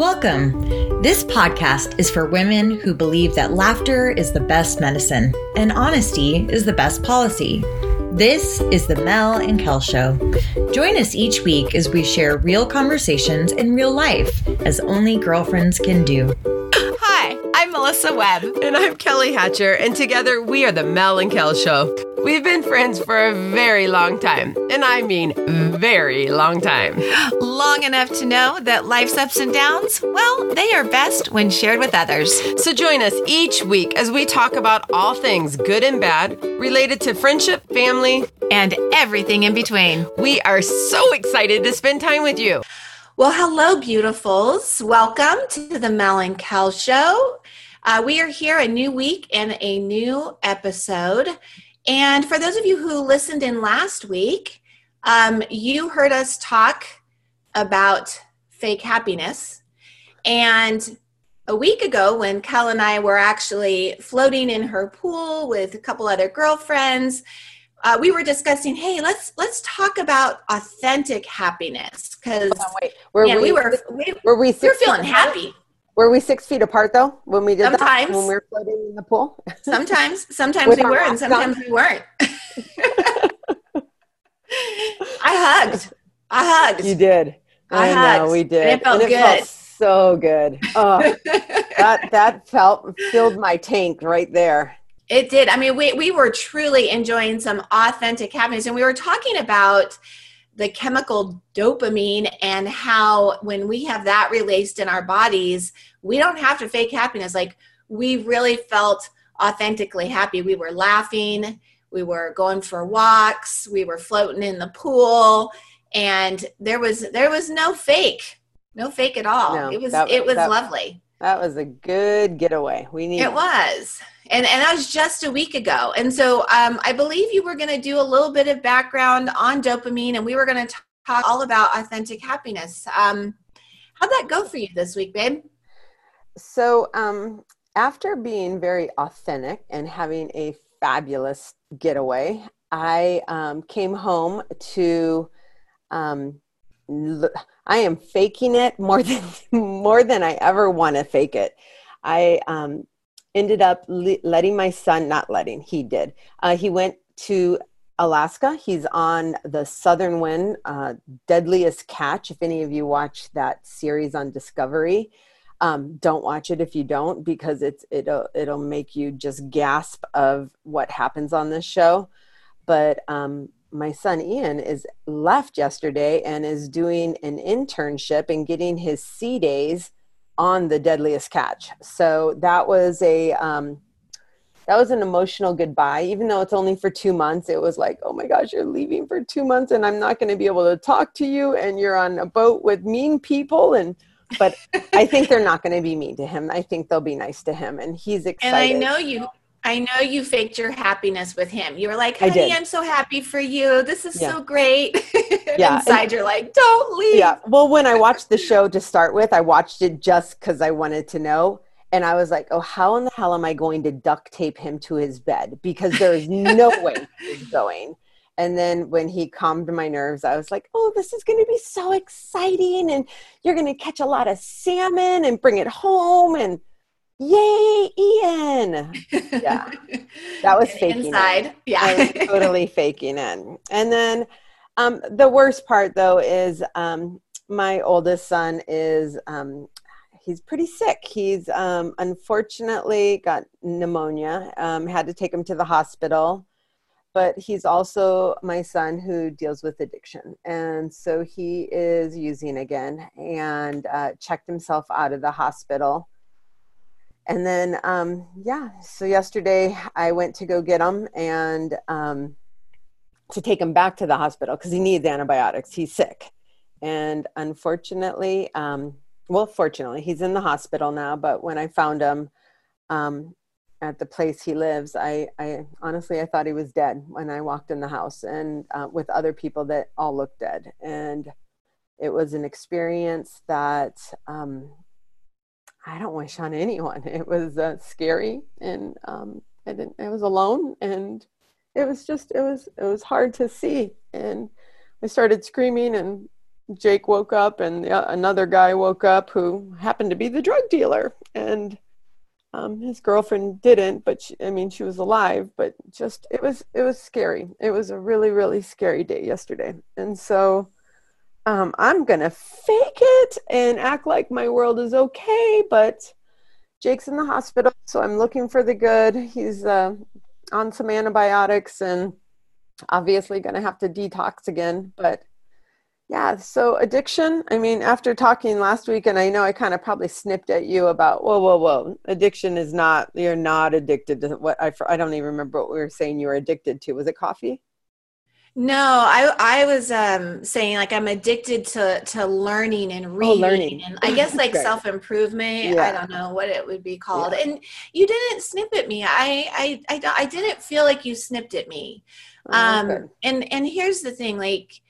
Welcome. This podcast is for women who believe that laughter is the best medicine and honesty is the best policy. This is the Mel and Kel Show. Join us each week as we share real conversations in real life, as only girlfriends can do. Hi, I'm Melissa Webb. And I'm Kelly Hatcher, and together we are the Mel and Kel Show. We've been friends for a very long time, and I mean very long time. Long enough to know that life's ups and downs, well, they are best when shared with others. So join us each week as we talk about all things good and bad related to friendship, family, and everything in between. We are so excited to spend time with you. Well, hello, beautifuls. Welcome to the Mel and Kel Show. Uh, we are here a new week and a new episode. And for those of you who listened in last week, um, you heard us talk about fake happiness. And a week ago, when Kel and I were actually floating in her pool with a couple other girlfriends, uh, we were discussing, hey, let's let's talk about authentic happiness because wait, were we, we were we, were we, we were feeling happy. Were we six feet apart though when we did Sometimes. that? When we were floating in the pool? Sometimes, sometimes we were, and sometimes we weren't. I hugged. I hugged. You did. I I, know hugged, we did. and it felt good. so good. Oh, that that felt filled my tank right there. It did. I mean, we, we were truly enjoying some authentic happiness. And we were talking about the chemical dopamine and how when we have that released in our bodies, we don't have to fake happiness. Like we really felt authentically happy. We were laughing, we were going for walks, we were floating in the pool, and there was there was no fake. No fake at all. No, it was that- it was that- lovely. That was a good getaway. We need It was. And, and that was just a week ago. And so um, I believe you were going to do a little bit of background on dopamine and we were going to talk all about authentic happiness. Um, how'd that go for you this week, babe? So, um, after being very authentic and having a fabulous getaway, I um, came home to. Um, l- I am faking it more than more than I ever want to fake it. I um, ended up le- letting my son, not letting, he did. Uh, he went to Alaska. He's on the Southern Wind, uh, Deadliest Catch. If any of you watch that series on Discovery, um, don't watch it if you don't because it's it'll it'll make you just gasp of what happens on this show. But um, my son Ian is left yesterday and is doing an internship and getting his sea days on the Deadliest Catch. So that was a um, that was an emotional goodbye. Even though it's only for two months, it was like, oh my gosh, you're leaving for two months, and I'm not going to be able to talk to you, and you're on a boat with mean people, and but I think they're not going to be mean to him. I think they'll be nice to him, and he's excited. And. I know you. I know you faked your happiness with him. You were like, honey. I'm so happy for you. This is Yeah. so great. And Yeah, Inside, you're like, don't leave. yeah. Well, when I watched the show to start with, I watched it just because I wanted to know. And I was like, oh, how in the hell am I going to duct tape him to his bed? Because there is no way he's going. And then when he calmed my nerves, I was like, oh, this is going to be so exciting. And you're going to catch a lot of salmon and bring it home. And yay, Ian. Yeah. That was faking it. Inside. I Yeah. was totally faking it. And then um, the worst part, though, is um, my oldest son is um, he's pretty sick. He's um, unfortunately got pneumonia. Um, had to take him to the hospital. But he's also my son who deals with addiction, and so he is using again and uh, checked himself out of the hospital and then um, yeah so yesterday i went to go get him and um, to take him back to the hospital because he needs antibiotics. He's sick. And unfortunately um, well fortunately he's in the hospital now but when i found him um, at the place he lives I, I honestly i thought he was dead when i walked in the house and uh, with other people that all looked dead. And it was an experience that um, I don't wish on anyone. It was uh, scary, and um, I didn't. I was alone, and it was just. It was. It was hard to see, and I started screaming and Jake woke up, and the, another guy woke up who happened to be the drug dealer, and um, his girlfriend didn't, but she, I mean, she was alive. But just it was it was scary. It was a really really scary day yesterday, and so um, I'm gonna fake it and act like my world is okay. But Jake's in the hospital, so I'm looking for the good. He's uh, on some antibiotics and obviously going to have to detox again. But yeah, so addiction. I mean, after talking last week, and I know I kind of probably snipped at you about, whoa, whoa, whoa, addiction is not, you're not addicted to what I, I don't even remember what we were saying you were addicted to. Was it coffee? No, I I was um, saying like I'm addicted to to learning and reading, oh, learning. and I guess like self improvement. Yeah. I don't know what it would be called. Yeah. And you didn't snip at me. I I I, I didn't feel like you snipped at me. Oh, um, and and here's the thing, like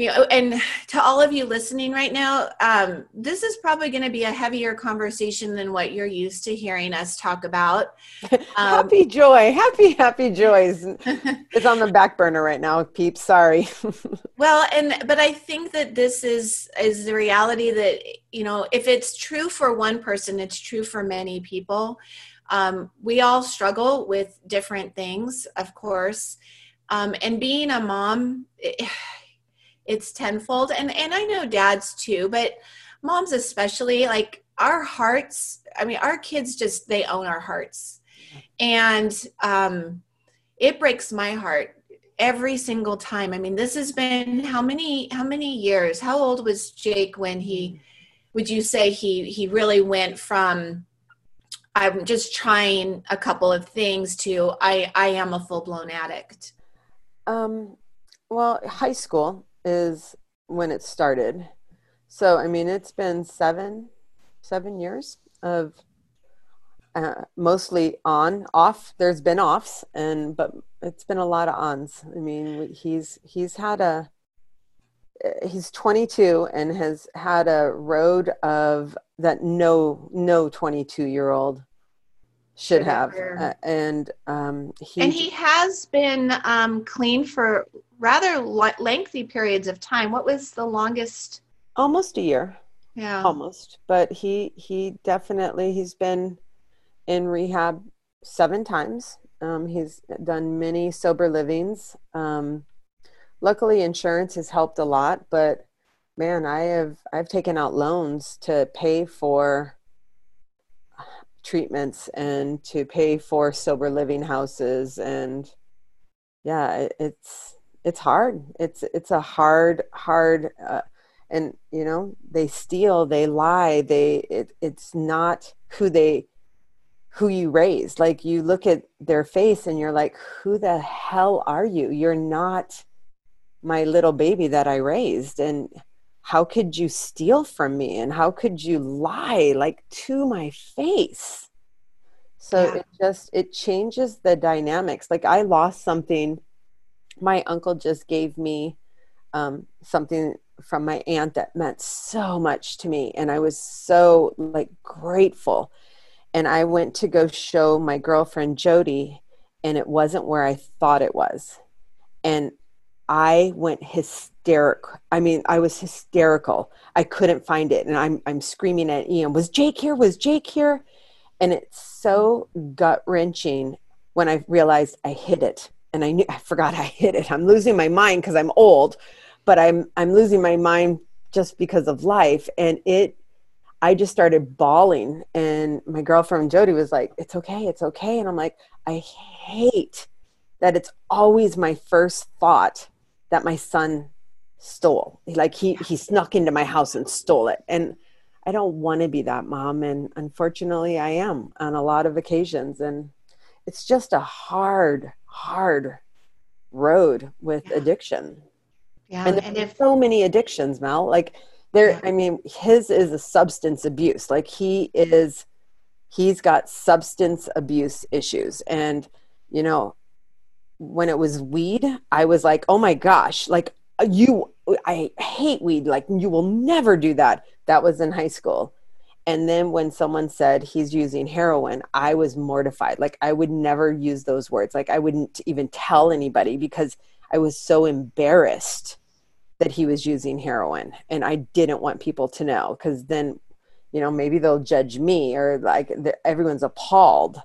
you know, and to all of you listening right now, um, this is probably going to be a heavier conversation than what you're used to hearing us talk about. Um, happy joy, happy, happy joys. it's on the back burner right now, peeps. Sorry. well, and but I think that this is is the reality that you know, if it's true for one person, it's true for many people. Um, we all struggle with different things, of course, um, and being a mom. It, it's tenfold. And and i know dads too but moms especially like our hearts i mean our kids just they own our hearts. And um it breaks my heart every single time. I mean this has been how many how many years? How old was jake when he would you say he he really went from i'm just trying a couple of things to i i am a full-blown addict? Um well high school is when it started. So I mean, it's been seven, seven years of uh, mostly on, off. There's been offs, and but it's been a lot of ons. I mean, he's he's had a he's 22 and has had a road of that no no 22 year old should have uh, and um he and he has been um clean for rather lengthy periods of time. What was the longest? Almost a year. Yeah. Almost. But he he definitely he's been in rehab seven times. Um, he's done many sober livings. Um, luckily, insurance has helped a lot. But man, I have I've taken out loans to pay for treatments and to pay for sober living houses and yeah it's it's hard. It's it's a hard hard uh, and you know they steal they lie they it, it's not who they who you raised. Like you look at their face and you're like who the hell are you? You're not my little baby that i raised. And how could you steal from me? And how could you lie like to my face? So yeah. it just it changes the dynamics. Like i lost something my uncle just gave me um, something from my aunt that meant so much to me and i was so like grateful. And i went to go show my girlfriend jody and it wasn't where i thought it was. And i went hysterical i mean i was hysterical. I couldn't find it and i'm i'm screaming at ian was jake here? Was jake here? And it's so gut wrenching when i realized i hid it and I knew I forgot I hit it. I'm losing my mind because I'm old, but I'm I'm losing my mind just because of life. And it I just started bawling and my girlfriend Jody was like, It's okay, it's okay. And I'm like, I hate that it's always my first thought that my son stole. Like he he snuck into my house and stole it. And I don't want to be that mom and unfortunately I am on a lot of occasions and it's just a hard hard road with yeah. addiction. Yeah. And, and if so many addictions, Mel, like there, yeah. I mean, his is a substance abuse. Like he is, he's got substance abuse issues. And, you know, when it was weed, I was like, oh my gosh, like uh, you, I hate weed. Like you will never do that. That was in high school. And then when someone said he's using heroin, I was mortified. Like I would never use those words. Like I wouldn't even tell anybody because I was so embarrassed that he was using heroin and i didn't want people to know because then you know maybe they'll judge me or like everyone's appalled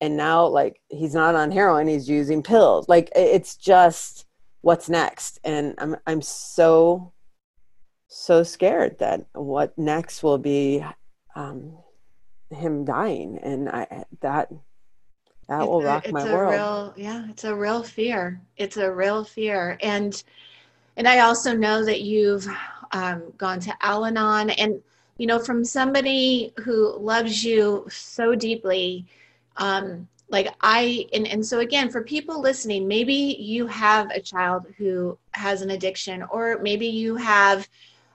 and now like he's not on heroin he's using pills like it's just what's next and i'm i'm so so scared that what next will be um him dying. And i that that it's will a, rock my world. real, yeah it's a real fear. It's a real fear. And and i also know that you've um, gone to al-anon. And you know from somebody who loves you so deeply um, like i and, and so again for people listening maybe you have a child who has an addiction or maybe you have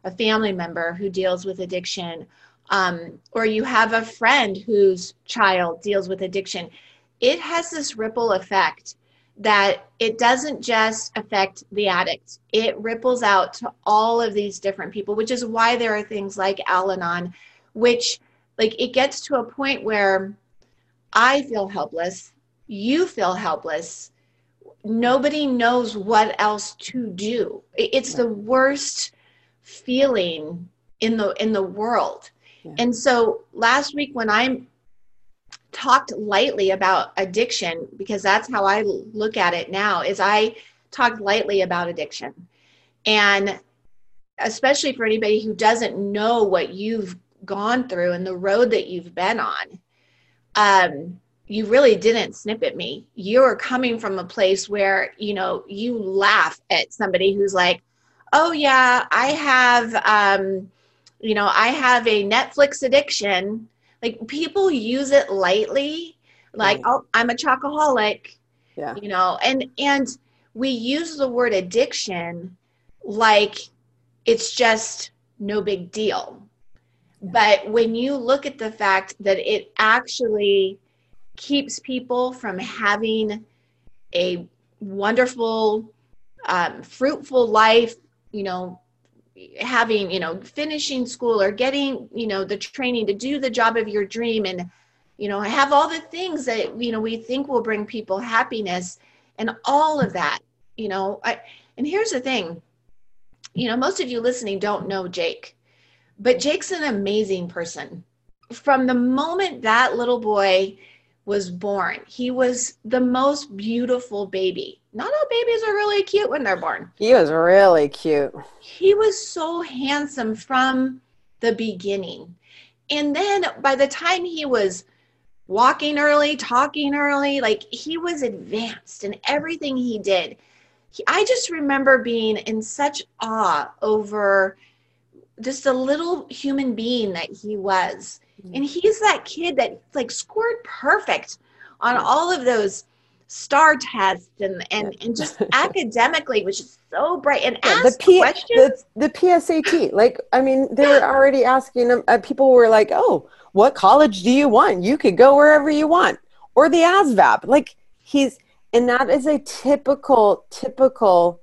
a family member who deals with addiction um, or you have a friend whose child deals with addiction it has this ripple effect that it doesn't just affect the addict it ripples out to all of these different people which is why there are things like al-anon which like it gets to a point where I feel helpless. You feel helpless. Nobody knows what else to do. It's the worst feeling in the in the world. And so last week when I talked lightly about addiction because that's how I look at it now is I talked lightly about addiction. And especially for anybody who doesn't know what you've gone through and the road that you've been on um, you really didn't snip at me. You're coming from a place where, you know, you laugh at somebody who's like, oh, yeah, I have, um, you know, I have a Netflix addiction. Like people use it lightly, like, oh, I'm a chocoholic. Yeah. You know, and, and, we use the word addiction like it's just no big deal. But when you look at the fact that it actually keeps people from having a wonderful, um, fruitful life, you know, having, you know, finishing school or getting, you know, the training to do the job of your dream and, you know, have all the things that, you know, we think will bring people happiness and all of that, you know. I, and here's the thing, you know, most of you listening don't know Jake but Jake's an amazing person. From the moment that little boy was born, he was the most beautiful baby. Not all babies are really cute when they're born. He was really cute. He was so handsome from the beginning. And then by the time he was walking early, talking early, like he was advanced in everything he did. He, I just remember being in such awe over just a little human being that he was. Mm-hmm. And he's that kid that like scored perfect on all of those star tests and and, and just academically was just so bright and yeah, the P- questions. The, the PSAT, like I mean, they were already asking them. Uh, people were like, "Oh, what college do you want? You could go wherever you want." Or the ASVAB, like he's and that is a typical typical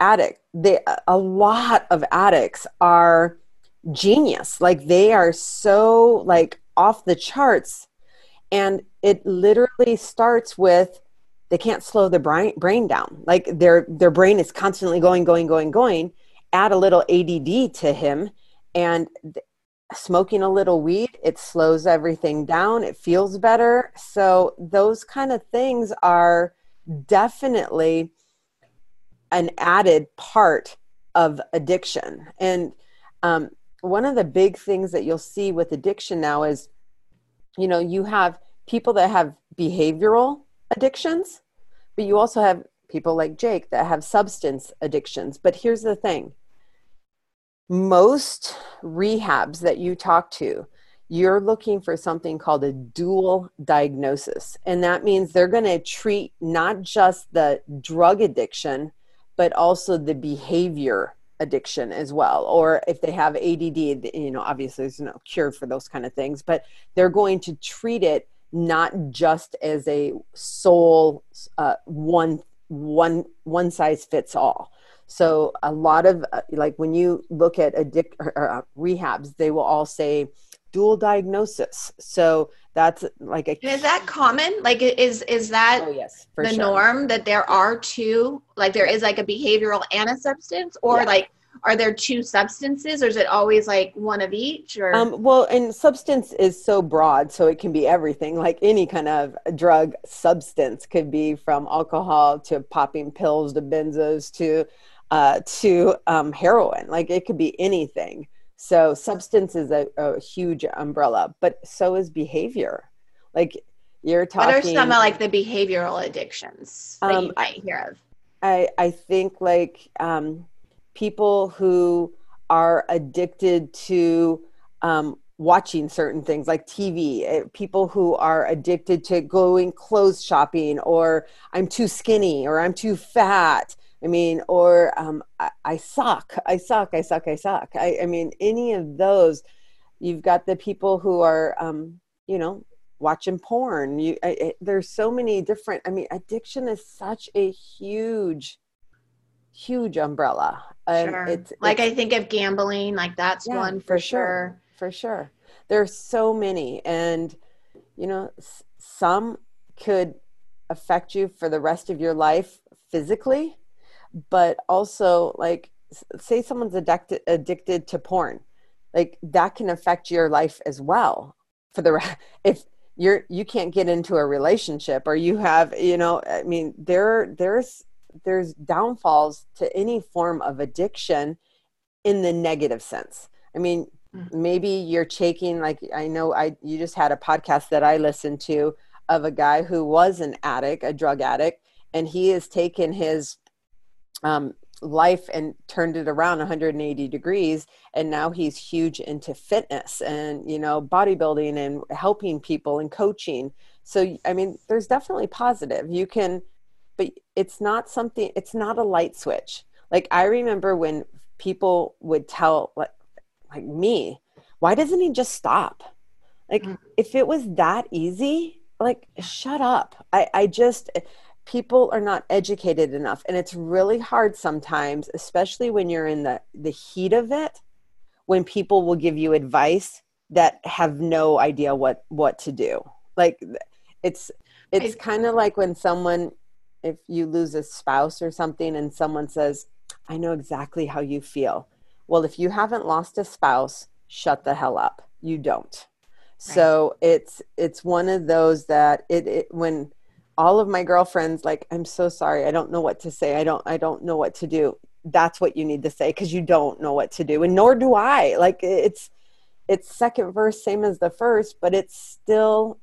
addict they a lot of addicts are genius. Like they are so like off the charts. And it literally starts with they can't slow their brain brain down. Like their their brain is constantly going going going going add a little ADD to him and smoking a little weed it slows everything down it feels better. So those kind of things are definitely an added part of addiction. And um, one of the big things that you'll see with addiction now is, you know, you have people that have behavioral addictions, but you also have people like Jake that have substance addictions. But here's the thing most rehabs that you talk to, you're looking for something called a dual diagnosis. And that means they're going to treat not just the drug addiction, but also the behavior addiction as well or if they have add you know obviously there's no cure for those kind of things but they're going to treat it not just as a sole uh, one one one size fits all. So a lot of uh, like when you look at addict or, uh, rehabs, they will all say dual diagnosis. So that's like a is that common? Like is is that oh yes the sure. norm that there are two like there is like a behavioral and a substance or yeah. like are there two substances or is it always like one of each or um, well and substance is so broad so it can be everything like any kind of drug substance could be from alcohol to popping pills to benzos to uh, to um, heroin like it could be anything so substance is a, a huge umbrella but so is behavior like you're talking what are some of like the behavioral addictions that um, you might hear of i i think like um people who are addicted to um, watching certain things like TV, eh, people who are addicted to going clothes shopping, or I'm too skinny, or I'm too fat. I mean, or um, I, I, suck, I suck, I suck, I suck. I, I, mean, any of those. You've got the people who are, um, you know, watching porn. You, I, I, there's so many different. I mean, addiction is such a huge, huge umbrella sure. It's, like it's, I think of gambling, like that's yeah, one for, for sure. sure. For sure. There's so many. And, you know, some could affect you for the rest of your life physically, but also like say someone's addicted addicted to porn. Like that can affect your life as well for the if you're you can't get into a relationship or you have you know i mean there there's there's downfalls to any form of addiction in the negative sense. I mean, mm-hmm. maybe you're taking like I know I you just had a podcast that I listened to of a guy who was an addict, a drug addict, and he has taken his um, life and turned it around 180 degrees and now he's huge into fitness and you know bodybuilding and helping people and coaching. So i mean there's definitely positive. You can but it's not something it's not a light switch. Like i remember when people would tell like, like me why doesn't he just stop? Like mm. if it was that easy like shut up. I i just people are not educated enough and it's really hard sometimes especially when you're in the the heat of it when people will give you advice that have no idea what what to do like it's it's kind of like when someone if you lose a spouse or something and someone says, I know exactly how you feel. Well, if you haven't lost a spouse, shut the hell up. You don't. Right. So it's it's one of those that it, it when all of my girlfriends like I'm so sorry, I don't know what to say. I don't I don't know what to do. That's what you need to say because you don't know what to do and nor do I. Like it's it's second verse same as the first, but it's still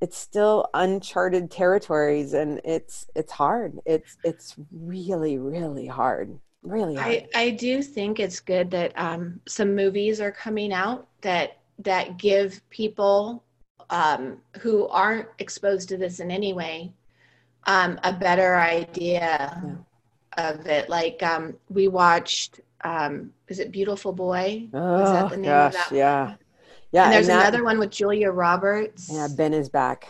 it's still uncharted territories and it's it's hard it's it's really really hard really hard. I, I do think it's good that um, some movies are coming out that that give people um, who aren't exposed to this in any way um, a better idea yeah. of it like um, we watched um, is it beautiful boy oh, is that the name gosh, of that yeah yeah, and there's and that, another one with Julia Roberts. Yeah, Ben is back.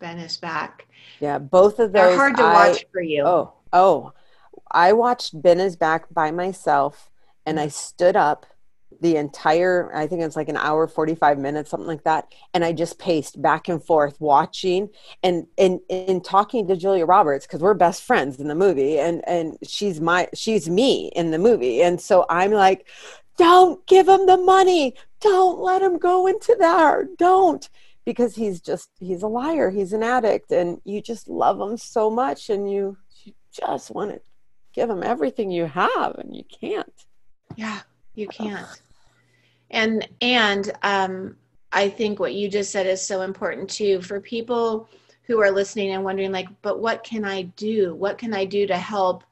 Ben is back. Yeah, both of those. They're hard to I, watch for you. Oh, oh, I watched Ben is back by myself, and I stood up the entire. I think it's like an hour, forty five minutes, something like that, and I just paced back and forth, watching and and in talking to Julia Roberts because we're best friends in the movie, and and she's my she's me in the movie, and so I'm like, don't give him the money. Don't let him go into there. Don't. Because he's just he's a liar. He's an addict. And you just love him so much. And you, you just want to give him everything you have. And you can't. Yeah you can't and and um i think what you just said is so important too for people who are listening and wondering like but what can i do what can i do to help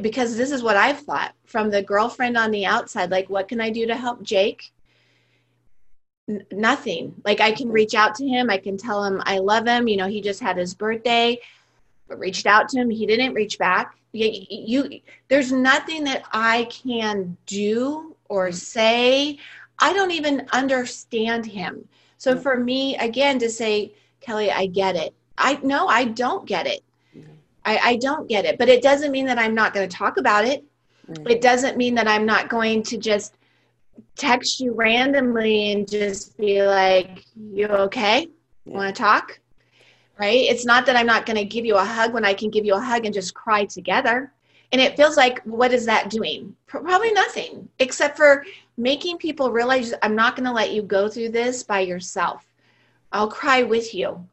because this is what I've thought from the girlfriend on the outside. Like, what can I do to help Jake? N- nothing. Like, I can reach out to him. I can tell him I love him. You know, he just had his birthday, but reached out to him. He didn't reach back. You, you, there's nothing that I can do or say. I don't even understand him. So mm-hmm. for me, again, to say, Kelly, I get it. I no, I don't get it. Mm-hmm. I, I don't get it, but it doesn't mean that I'm not going to talk about it. It doesn't mean that I'm not going to just text you randomly and just be like, "You okay? Want to talk?" Right? It's not that I'm not going to give you a hug when I can give you a hug and just cry together. And it feels like, what is that doing? Probably nothing, except for making people realize I'm not going to let you go through this by yourself. I'll cry with you.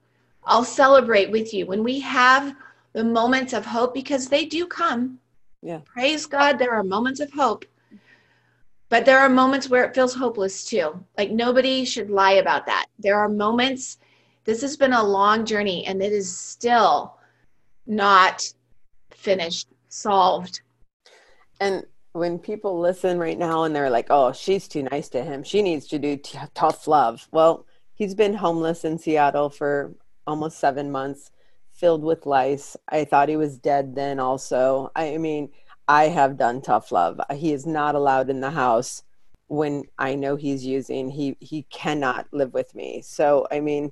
I'll celebrate with you. When we have the moments of hope, because they do come. Yeah. Praise God, there are moments of hope. But there are moments where it feels hopeless too. Like nobody should lie about that. There are moments, this has been a long journey and it is still not finished, solved. And when people listen right now and they're like, oh, she's too nice to him, she needs to do t- tough love. Well, he's been homeless in Seattle for almost seven months, filled with lice. I thought he was dead then, also. I mean, I have done tough love. He is not allowed in the house when I know he's using. He he cannot live with me. So I mean,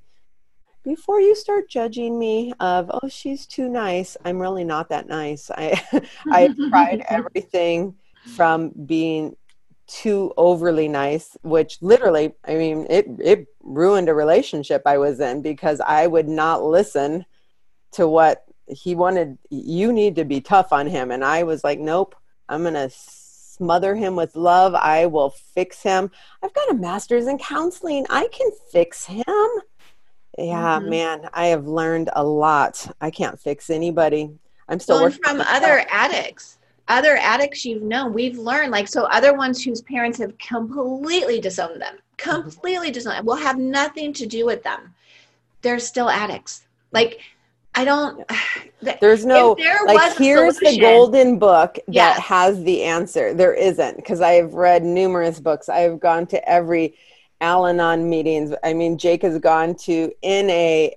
before you start judging me of oh she's too nice, I'm really not that nice. I I've tried everything from being too overly nice, which literally, I mean, it it ruined a relationship I was in because I would not listen to what he wanted. You need to be tough on him. And i was like nope i'm gonna smother him with love. I will fix him. I've got a master's in counseling. I can fix him yeah mm-hmm. man i have learned a lot i can't fix anybody i'm still well, from other addicts other addicts you've known we've learned like so other ones whose parents have completely disowned them mm-hmm. completely disowned them will have nothing to do with them they're still addicts like I don't. There's no there like here's the golden book that yes. has the answer. There isn't because I have read numerous books. I have gone to every Al-Anon meetings. I mean, Jake has gone to NA,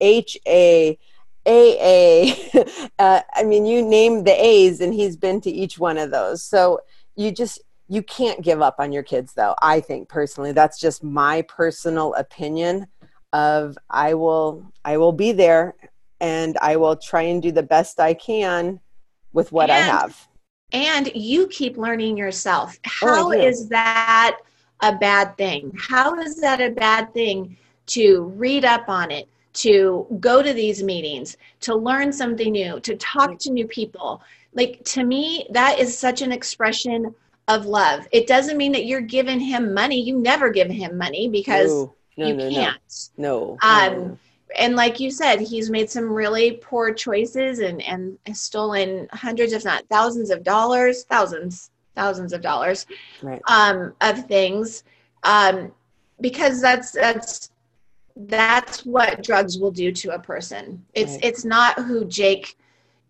HA, AA. uh, I mean, you name the A's, and he's been to each one of those. So you just you can't give up on your kids, though. I think personally, that's just my personal opinion. Of I will I will be there and I will try and do the best I can with what and, I have. And you keep learning yourself. Oh, How oh, is that a bad thing? How is that a bad thing to read up on it, to go to these meetings, to learn something new, to talk to new people? Like to me, that is such an expression of love. It doesn't mean that you're giving him money. You never give him money because no, no, you no, can't. No. Um, and like you said, he's made some really poor choices and and stolen hundreds, if not thousands, of dollars, thousands, thousands of dollars, right. um, of things, um, because that's that's that's what drugs will do to a person. It's right. it's not who Jake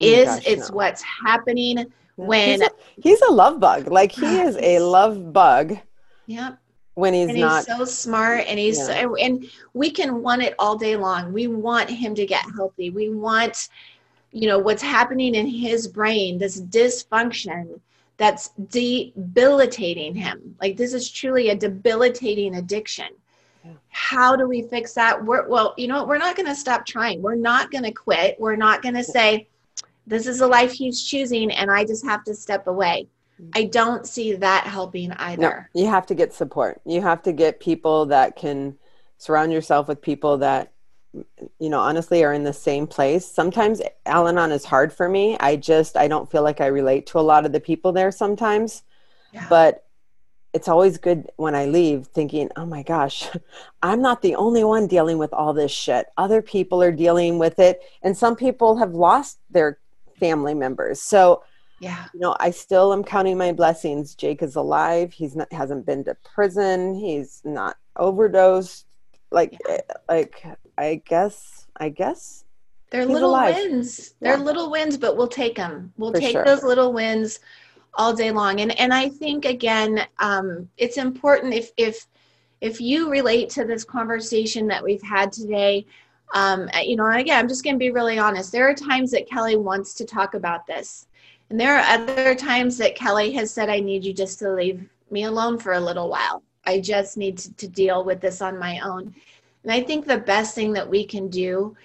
oh is; gosh, it's no. what's happening when he's a, he's a love bug. Like he is a love bug. Yep when he's and not he's so smart and he's yeah. so, and we can want it all day long we want him to get healthy we want you know what's happening in his brain this dysfunction that's debilitating him like this is truly a debilitating addiction yeah. how do we fix that we're, well you know what? we're not going to stop trying we're not going to quit we're not going to say this is a life he's choosing and i just have to step away mm-hmm. I don't see that helping either. No, you have to get support. You have to get people that can surround yourself with people that you know honestly are in the same place. Sometimes al-anon is hard for me. I just i don't feel like i relate to a lot of the people there sometimes. Yeah. but it's always good when i leave thinking oh my gosh i'm not the only one dealing with all this shit. Other people are dealing with it. And some people have lost their family members. So yeah. you know i still am counting my blessings. Jake is alive. He's not hasn't been to prison. He's not overdosed like yeah. Eh, like i guess i guess they're little alive. wins they're little wins but we'll take them we'll For take sure. those little wins all day long and and i think again um, it's important if if if you relate to this conversation that we've had today um, you know again i'm just going to be really honest there are times that kelly wants to talk about this and there are other times that Kelly has said, I need you just to leave me alone for a little while. I just need to, to deal with this on my own. And I think the best thing that we can do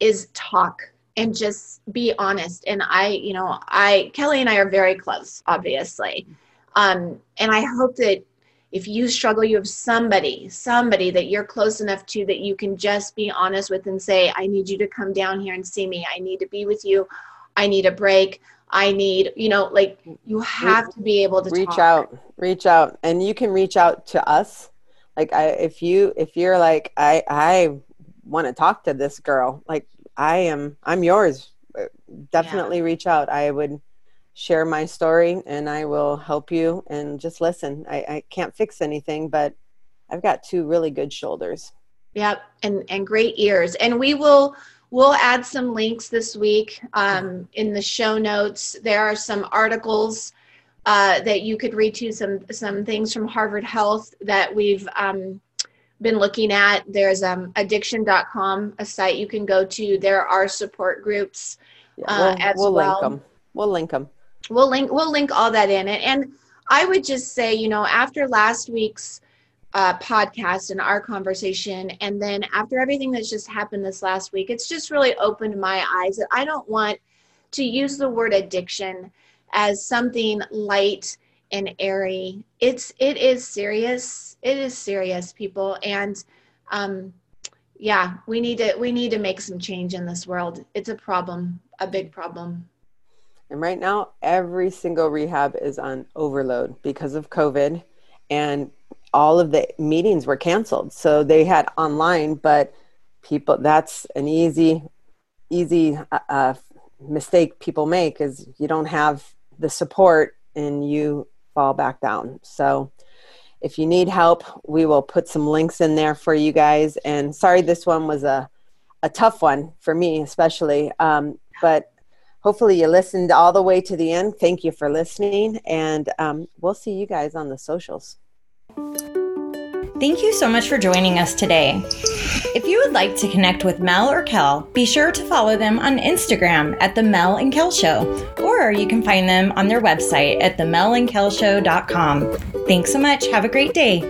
is talk and just be honest. And I, you know, I Kelly and I are very close, obviously. Um, and I hope that if you struggle, you have somebody, somebody that you're close enough to that you can just be honest with and say, I need you to come down here and see me. I need to be with you. I need a break. I need, you know, like you have to be able to reach talk. out, reach out, and you can reach out to us. Like I, if you, if you're like, I, I want to talk to this girl, like I am, I'm yours. Uh, Definitely yeah. reach out. I would share my story and I will help you and just listen. I, I can't fix anything, but I've got two really good shoulders. Yep. And, and great ears. And we will, We'll add some links this week um, in the show notes. There are some articles uh, that you could read to, some some things from Harvard Health that we've um, been looking at. There's um, addiction.com, a site you can go to. There are support groups yeah, uh, we'll, as we'll well. Link them. We'll link them. We'll link. We'll link all that in it. And I would just say, you know, after last week's uh, podcast and our conversation. And then after everything that's just happened this last week, it's just really opened my eyes. That I don't want to use the word addiction as something light and airy. It's it is serious. It is serious, people. And um, yeah, we need to we need to make some change in this world. It's a problem, a big problem. And right now, every single rehab is on overload because of COVID. And all of the meetings were canceled. So they had online, but people, that's an easy, easy uh, uh, mistake people make is you don't have the support and you fall back down. So if you need help, we will put some links in there for you guys. And sorry, this one was a, a tough one for me, especially. Um, but hopefully you listened all the way to the end. Thank you for listening. And um, we'll see you guys on the socials. Thank you so much for joining us today. If you would like to connect with Mel or Kel, be sure to follow them on Instagram at The Mel and Kel Show, or you can find them on their website at themelandkelshow.com. Thanks so much. Have a great day.